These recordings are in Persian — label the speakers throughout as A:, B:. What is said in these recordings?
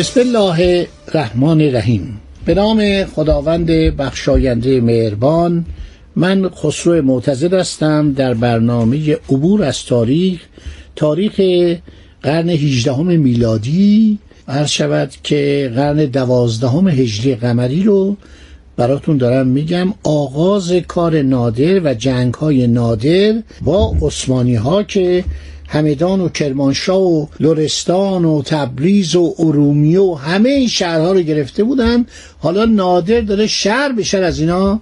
A: بسم الله الرحمن الرحیم. به نام خداوند بخشاینده مهربان من خسرو معتزد هستم در برنامه عبور از تاریخ تاریخ قرن 18 میلادی. عرض شود که قرن دوازدهم هجری قمری رو براتون دارم میگم. آغاز کار نادر و جنگ های نادر با عثمانی ها که همدان و کرمانشاه و لرستان و تبریز و ارومیه و همه این شهرها رو گرفته بودن. حالا نادر داره شهر به شهر از اینا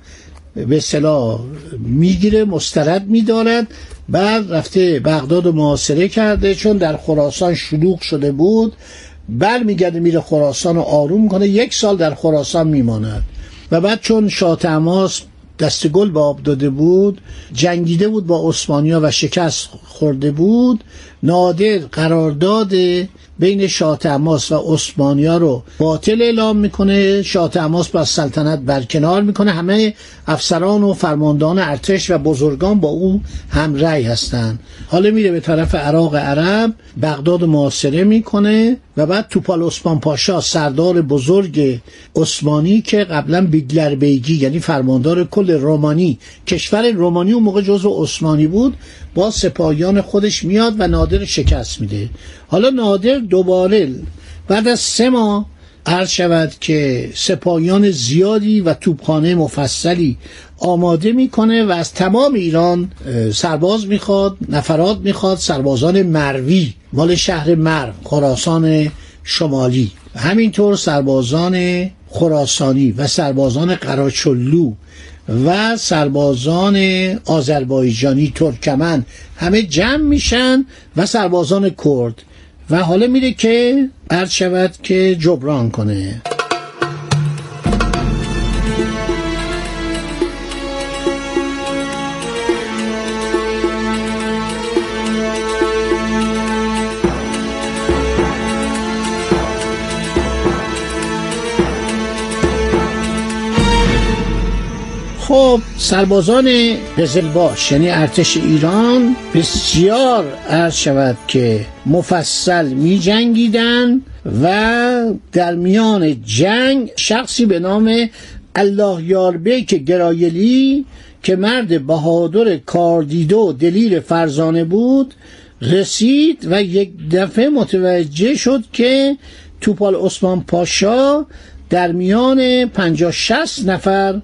A: به صلاح می‌گیره مسترد میدارد. بعد رفته بغداد و محاصره کرده چون در خراسان شلوغ شده بود. بر میگرده میره خراسان رو آروم کنه. یک سال در خراسان میماند. و بعد چون شاه دست گل به آب داده بود جنگیده بود با عثمانیا و شکست خورده بود. نادر قرارداد بین شاه تماس و عثمانیا رو باطل اعلام می‌کنه. شاه تماس با سلطنت برکنار می‌کنه. همه افسران و فرماندهان ارتش و بزرگان با او هم رأی هستند حالا میره به طرف عراق عرب بغداد محاصره می‌کنه. و بعد توپال عثمان پاشا سردار بزرگ عثمانی که قبلا بیگلر بیگی یعنی فرماندار کل رومانی کشور رومانی اون موقع جزو عثمانی بود با سپاهیان خودش میاد و نادر شکست میده. حالا نادر دوباره بعد از سه ماه عرض شود که سپاهیان زیادی و توپخانه مفصلی آماده می‌کنه و از تمام ایران سرباز می‌خواد نفرات می‌خواد سربازان مروی مال شهر مرو خراسان شمالی. همینطور سربازان خراسانی و سربازان قراچلو و سربازان آذربایجانی ترکمن همه جمع میشن و سربازان کرد. و حالا میره که عرض شود که جبران کنه. خب سربازان قزلباش یعنی ارتش ایران بسیار عرض شود که مفصل می جنگیدن و در میان جنگ شخصی به نام الله یاربیک گرایلی که مرد بهادر کاردیده و دلیر فرزانه بود رسید و یک دفعه متوجه شد که توپال عثمان پاشا در میان پنجاه شست نفر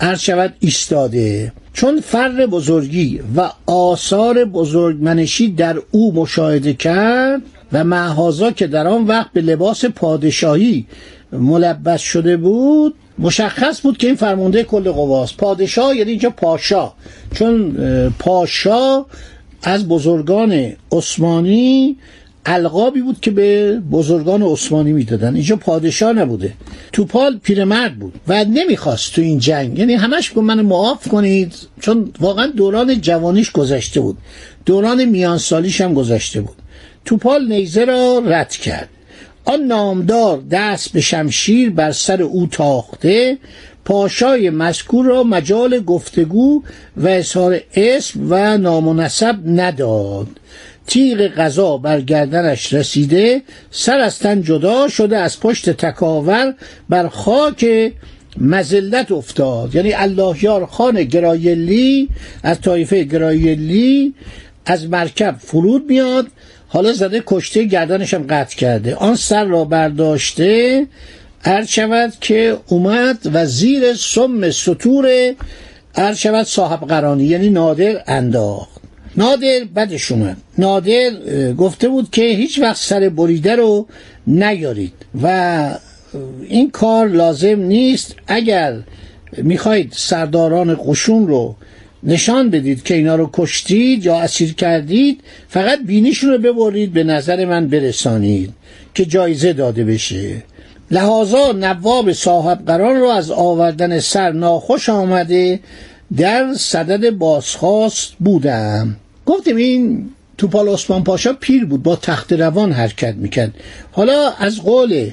A: عرض شود ایستاده. چون فر بزرگی و آثار بزرگمنشی در او مشاهده کرد و معهازا که در آن وقت به لباس پادشاهی ملبس شده بود مشخص بود که این فرمانده کل قواست. پادشاه یعنی اینجا پاشا. چون پاشا از بزرگان عثمانی القابی بود که به بزرگان عثمانی می‌دادن. اینجا پادشاه نبوده. توپال پیرمرد بود و نمی‌خواست تو این جنگ. یعنی همش گفت من معاف کنید. چون واقعا دوران جوانیش گذشته بود. دوران میانسالیش هم گذشته بود. توپال نیزه را رد کرد. آن نامدار دست به شمشیر بر سر او تاخته پاشای مذکور را مجال گفتگو و اظهار اسم و نام و نسب نداد. تیغ غذا بر گردنش رسیده سر از تن جدا شده از پشت تکاور بر خاک مزلت افتاد. یعنی الله یار خان گرایلی از طایفه گرایلی از مرکب فرود میاد. حالا زده کشته گردنش هم قطع کرده. آن سر را برداشته عرض شود که اومد و زیر سم سطور عرض شود صاحب قرانی یعنی نادر انداخت. نادر بدش اومد نادر گفته بود که هیچ وقت سر بریده رو نیارید و این کار لازم نیست. اگر می‌خواید سرداران قشون رو نشان بدید که اینا رو کشتید یا اسیر کردید فقط بینیشون رو ببرید به نظر من برسانید که جایزه داده بشه. لحاظا نواب صاحب قرار رو از آوردن سر ناخوش آمده در صدد بازخواست بودم. گفتیم این توپال عثمان پاشا پیر بود با تخت روان حرکت می‌کرد. حالا از قول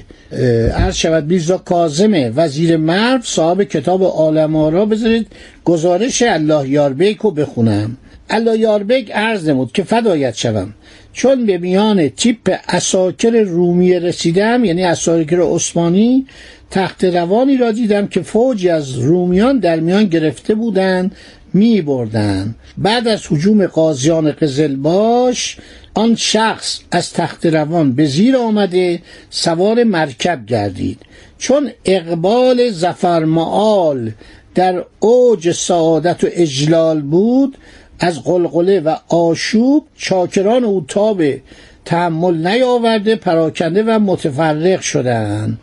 A: عرض شود میرزا کازم وزیر مرو صاحب کتاب عالم را بذارید گزارش الله یاربیک رو بخونم. الله یاربیک عرض نمود که فدایت شوم. چون به میان تیپ اساکر رومی رسیدم یعنی اساکر عثمانی تخت روانی را دیدم که فوجی از رومیان در میان گرفته بودند می بردن. بعد از حجوم قاضیان قزلباش آن شخص از تخت روان به زیر آمده سوار مرکب گردید چون اقبال زفر معال در اوج سعادت و اجلال بود از قلقله و آشوب چاکران او تاب تحمل نیاورده پراکنده و متفرق شدند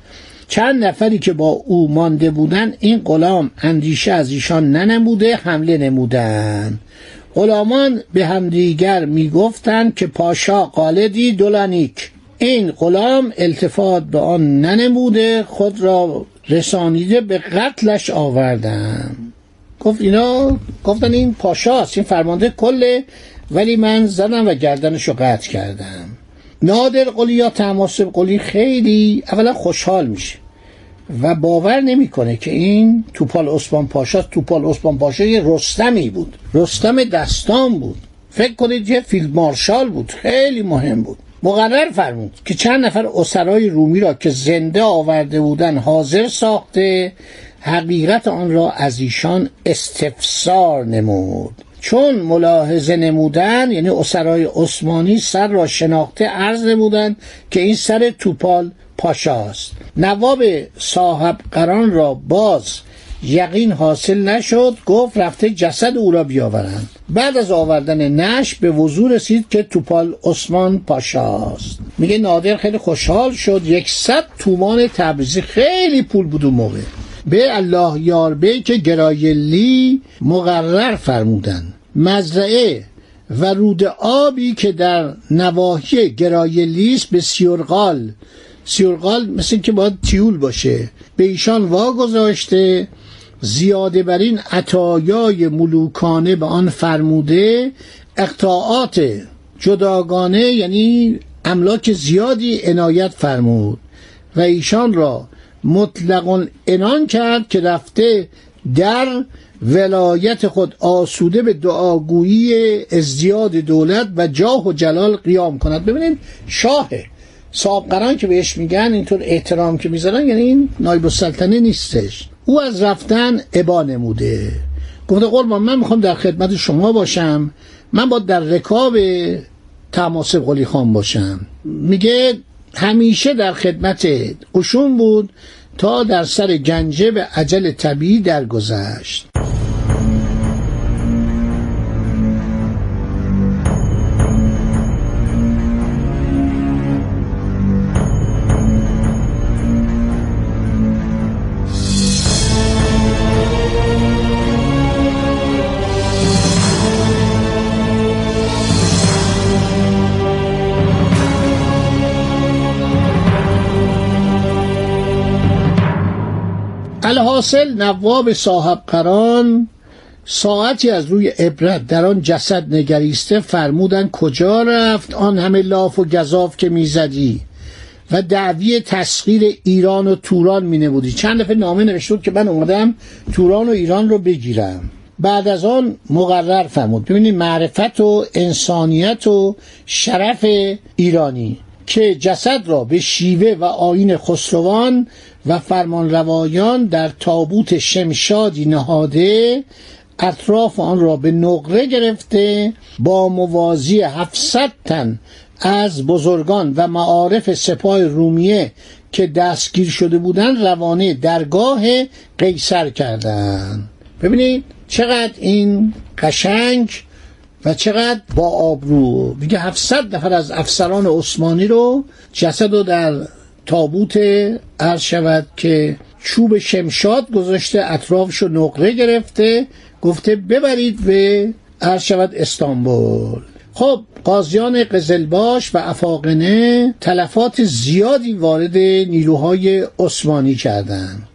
A: چند نفری که با او مانده بودند این غلام اندیشه از ایشان ننموده حمله نمودند غلامان به همدیگر می‌گفتند که پاشا قالدی دولانیک. این غلام التفات به آن ننموده خود را رسانیده به قتلش آوردن. گفت اینا گفتن این پاشاست این فرمانده کله ولی من زدم و گردنش رو قطع کردم. نادر قلی یا تماسب قلی خیلی اولا خوشحال میشه. و باور نمی‌کنه که این توپال اسپان پاشا توپال اسپان پاشا یه رستمی بود. رستم دستان بود. فکر کنید یه فیلد مارشال بود. خیلی مهم بود. مقرر فرمود که چند نفر اسرای رومی را که زنده آورده بودن حاضر ساخته حقیقت آن را از ایشان استفسار نمود. چون ملاحظه نمودن یعنی اسرای عثمانی سر را شناخته عرض نمودند که این سر توپال پاشاست. نواب صاحب قران را باز یقین حاصل نشد گفت رفته جسد او را بیاورند. بعد از آوردن نش به وضوع رسید که توپال عثمان پاشاست. میگه نادر خیلی خوشحال شد یکصد تومان تبریزی خیلی پول بود اون موقع. به الله یاربه که گرایلی مقرر فرمودن مزرعه و رود آبی که در نواحی گرایلیس به سیورقال سیورقال مثل که باید تیول باشه. به ایشان واگذاشته زیاده بر این عطایای ملوکانه به آن فرموده اقطاعات جداگانه یعنی املاک زیادی عنایت فرمود و ایشان را مطلق انان کرد که رفته در ولایت خود آسوده به دعاگویی ازدیاد دولت و جاه و جلال قیام کند. ببینید شاهه صاحب که بهش میگن اینطور احترام که می‌ذارن یعنی این نایب السلطنه نیستش. او از رفتن ابا نموده. گفته قربان من می‌خوام در خدمت شما باشم. من با در رکاب تماسب قلی خان باشم. میگه همیشه در خدمت قشون بود تا در سر گنجه به عجل طبیعی درگذشت. الحاصل نواب صاحب قران ساعتی از روی عبرت در آن جسد نگریسته فرمودن کجا رفت آن همه لاف و گذاف که می‌زدی؟ و دعوی تسخیر ایران و توران می نبودی چند دفعه نامه نوشته که من اومدم توران و ایران رو بگیرم. بعد از آن مقرر فرمود. ببینید معرفت و انسانیت و شرف ایرانی که جسد را به شیوه و آین خسروان و فرمان روایان در تابوت شمشادی نهاده اطراف آن را به نقره گرفته با موازی 700 تن از بزرگان و معارف سپاه رومیه که دستگیر شده بودند روانه درگاه قیصر کردند. ببینید چقدر این قشنگ و چقدر با آبرو. میگه 700 نفر از افسران عثمانی رو جسد رو در تابوت عرض شود که چوب شمشاد گذاشته اطرافش رو نقره گرفته گفته ببرید به عرض شود استانبول. خب قاضیان قزلباش و افاقنه تلفات زیادی وارد نیروهای عثمانی کردند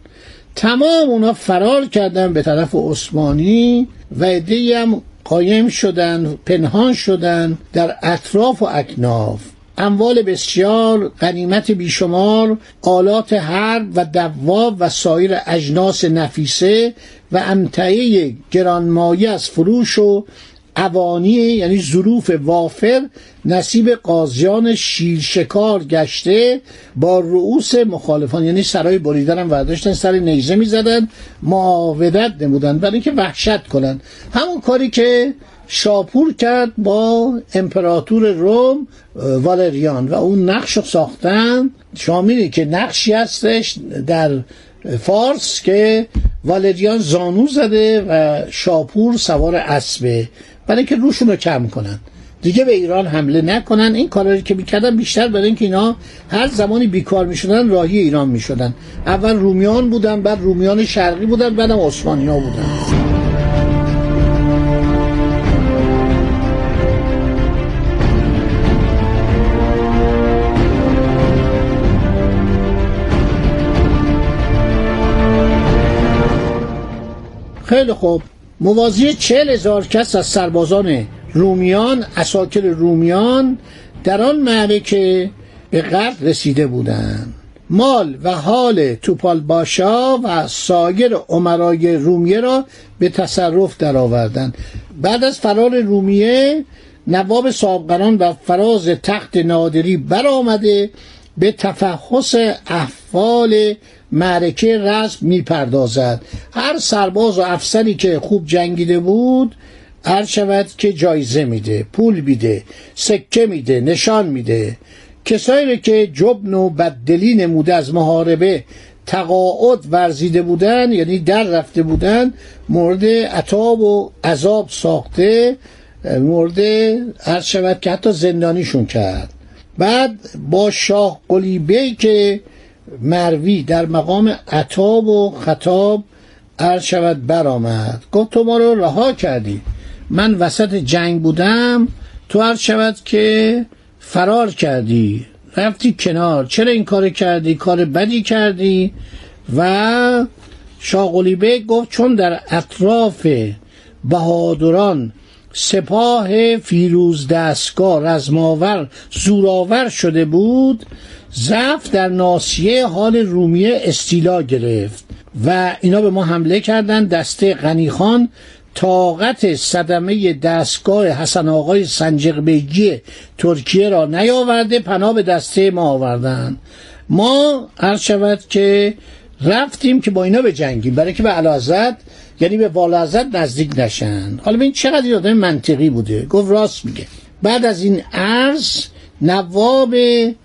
A: تمام اونا فرار کردن به طرف عثمانی و عدهای هم قایم شدن پنهان شدن در اطراف و اکناف. اموال بسیار غنیمت بیشمار آلات حرب و دواب و سایر اجناس نفیسه و امتعه گرانمایه از فروش و اوانی یعنی ظروف وافر نصیب قاضیان شیرشکار گشته با رؤوس مخالفان. یعنی سرای بریدن هم ورداشتن سر نیزه می‌زدن معاودت نمودن برای اینکه وحشت کنن. همون کاری که شاپور کرد با امپراتور روم والریان و اون نقش رو ساختن. شاملی که نقشی هستش در فارس که والریان زانو زده و شاپور سوار اسبه برای اینکه روشون رو کم کنن. دیگه به ایران حمله نکنن. این کارا که می‌کردن بیشتر برای اینکه اینا هر زمانی بیکار می‌شدن راهی ایران می‌شدن. اول رومیان بودن بعد رومیان شرقی بودن بعدم عثمانی ها بودن. خیلی خوب. موازی چهل هزار کس از سربازان رومیان اساکر رومیان در آن معرکه به قرد رسیده بودند مال و حال توپال باشا و سایر عمرای رومیه را به تصرف درآوردند. بعد از فرار رومیه نواب صابقران و فراز تخت نادری برآمده به تفحص احوال معرکه رسم می‌پردازد. هر سرباز و افسری که خوب جنگیده بود هر شود که جایزه میده پول میده سکه میده نشان میده. کسایی که جبن و بددلی نموده از محاربه تقاعد ورزیده بودن یعنی در رفته بودن مورد عطاب و عذاب ساخته مورد هر شود که حتی زندانیشون کرد. بعد با شاه قلیبه که مروی در مقام عطاب و خطاب عرض شود برآمد. گفت تو ما رو رها کردی. من وسط جنگ بودم تو عرض شود که فرار کردی. رفتی کنار. چرا این کار کردی؟ کار بدی کردی؟ و شاغلی گفت چون در اطراف بهادران سپاه فیروز دستگاه رزماور زوراور شده بود ضعف در ناسیه حال رومیه استیلا گرفت و اینا به ما حمله کردن دسته غنیخان طاقت صدمه دستگاه حسن آقای سنجق بیگی ترکیه را نیاورده پناه به دسته ما آوردن. ما عرض شود که رفتیم که با اینا به جنگیم برای که به علازت یعنی به والازت نزدیک نشن. حالا این چقدر آدم منطقی بوده. گفت راست میگه. بعد از این عرض نواب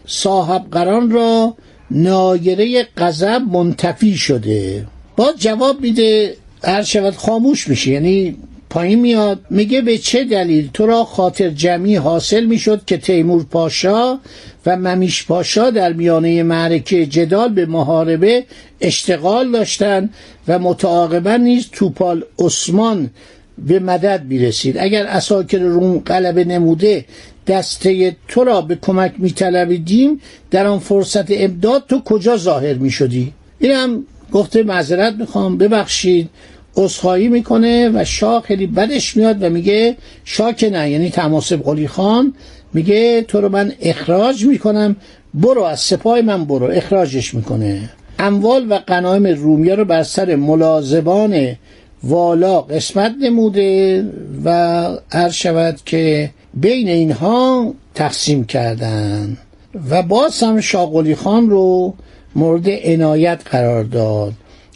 A: صاحب قران را نایره غضب منتفی شده. باز جواب میده هر شود خاموش میشه. یعنی پایین میاد میگه به چه دلیل تو را خاطر جمعی حاصل می‌شد که تیمور پاشا و ممیش پاشا در میانه معرکه جدال به محاربه اشتغال داشتند و متعاقبا نیز توپال عثمان به مدد می‌رسید. اگر اساکر روم غلبه نموده دسته تو را به کمک میطلبیدیم در آن فرصت امداد تو کجا ظاهر می‌شدی؟ اینم گفته معذرت می‌خوام. ببخشید. عذرخواهی می‌کنه و شاه خیلی بدش میاد و میگه شاه نه یعنی تماسب قلی خان میگه تو رو من اخراج می‌کنم برو از سپاه من برو اخراجش می‌کنه. اموال و قنایم رومیه رو بر سر ملازبان والا قسمت نموده و هر شود که بین اینها تقسیم کردن و باز هم شاقلی خان رو مورد عنایت قرار داد.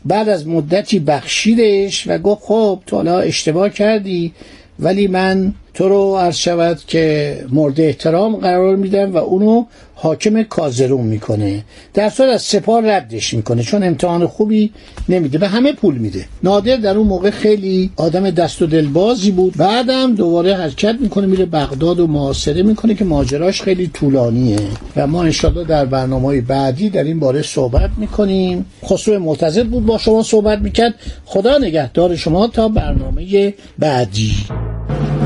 A: بعد از مدتی بخشیدش و گفت خب تو حالا اشتباه کردی ولی من تو رو عرض شود که مورد احترام قرار میدن و اونو حاکم کازرون می‌کنه. در صورت از سپاه ردش می‌کنه چون امتحان خوبی نمیده به همه پول میده. نادر در اون موقع خیلی آدم دست و دلبازی بود. بعدم دوباره حرکت می‌کنه میره بغداد و محاصره می‌کنه که ماجراش خیلی طولانیه. و ما انشالله در برنامه بعدی در این باره صحبت می‌کنیم. خسرو معتزد بود با شما صحبت می‌کرد. خدا نگهدار شما تا برنامه بعدی.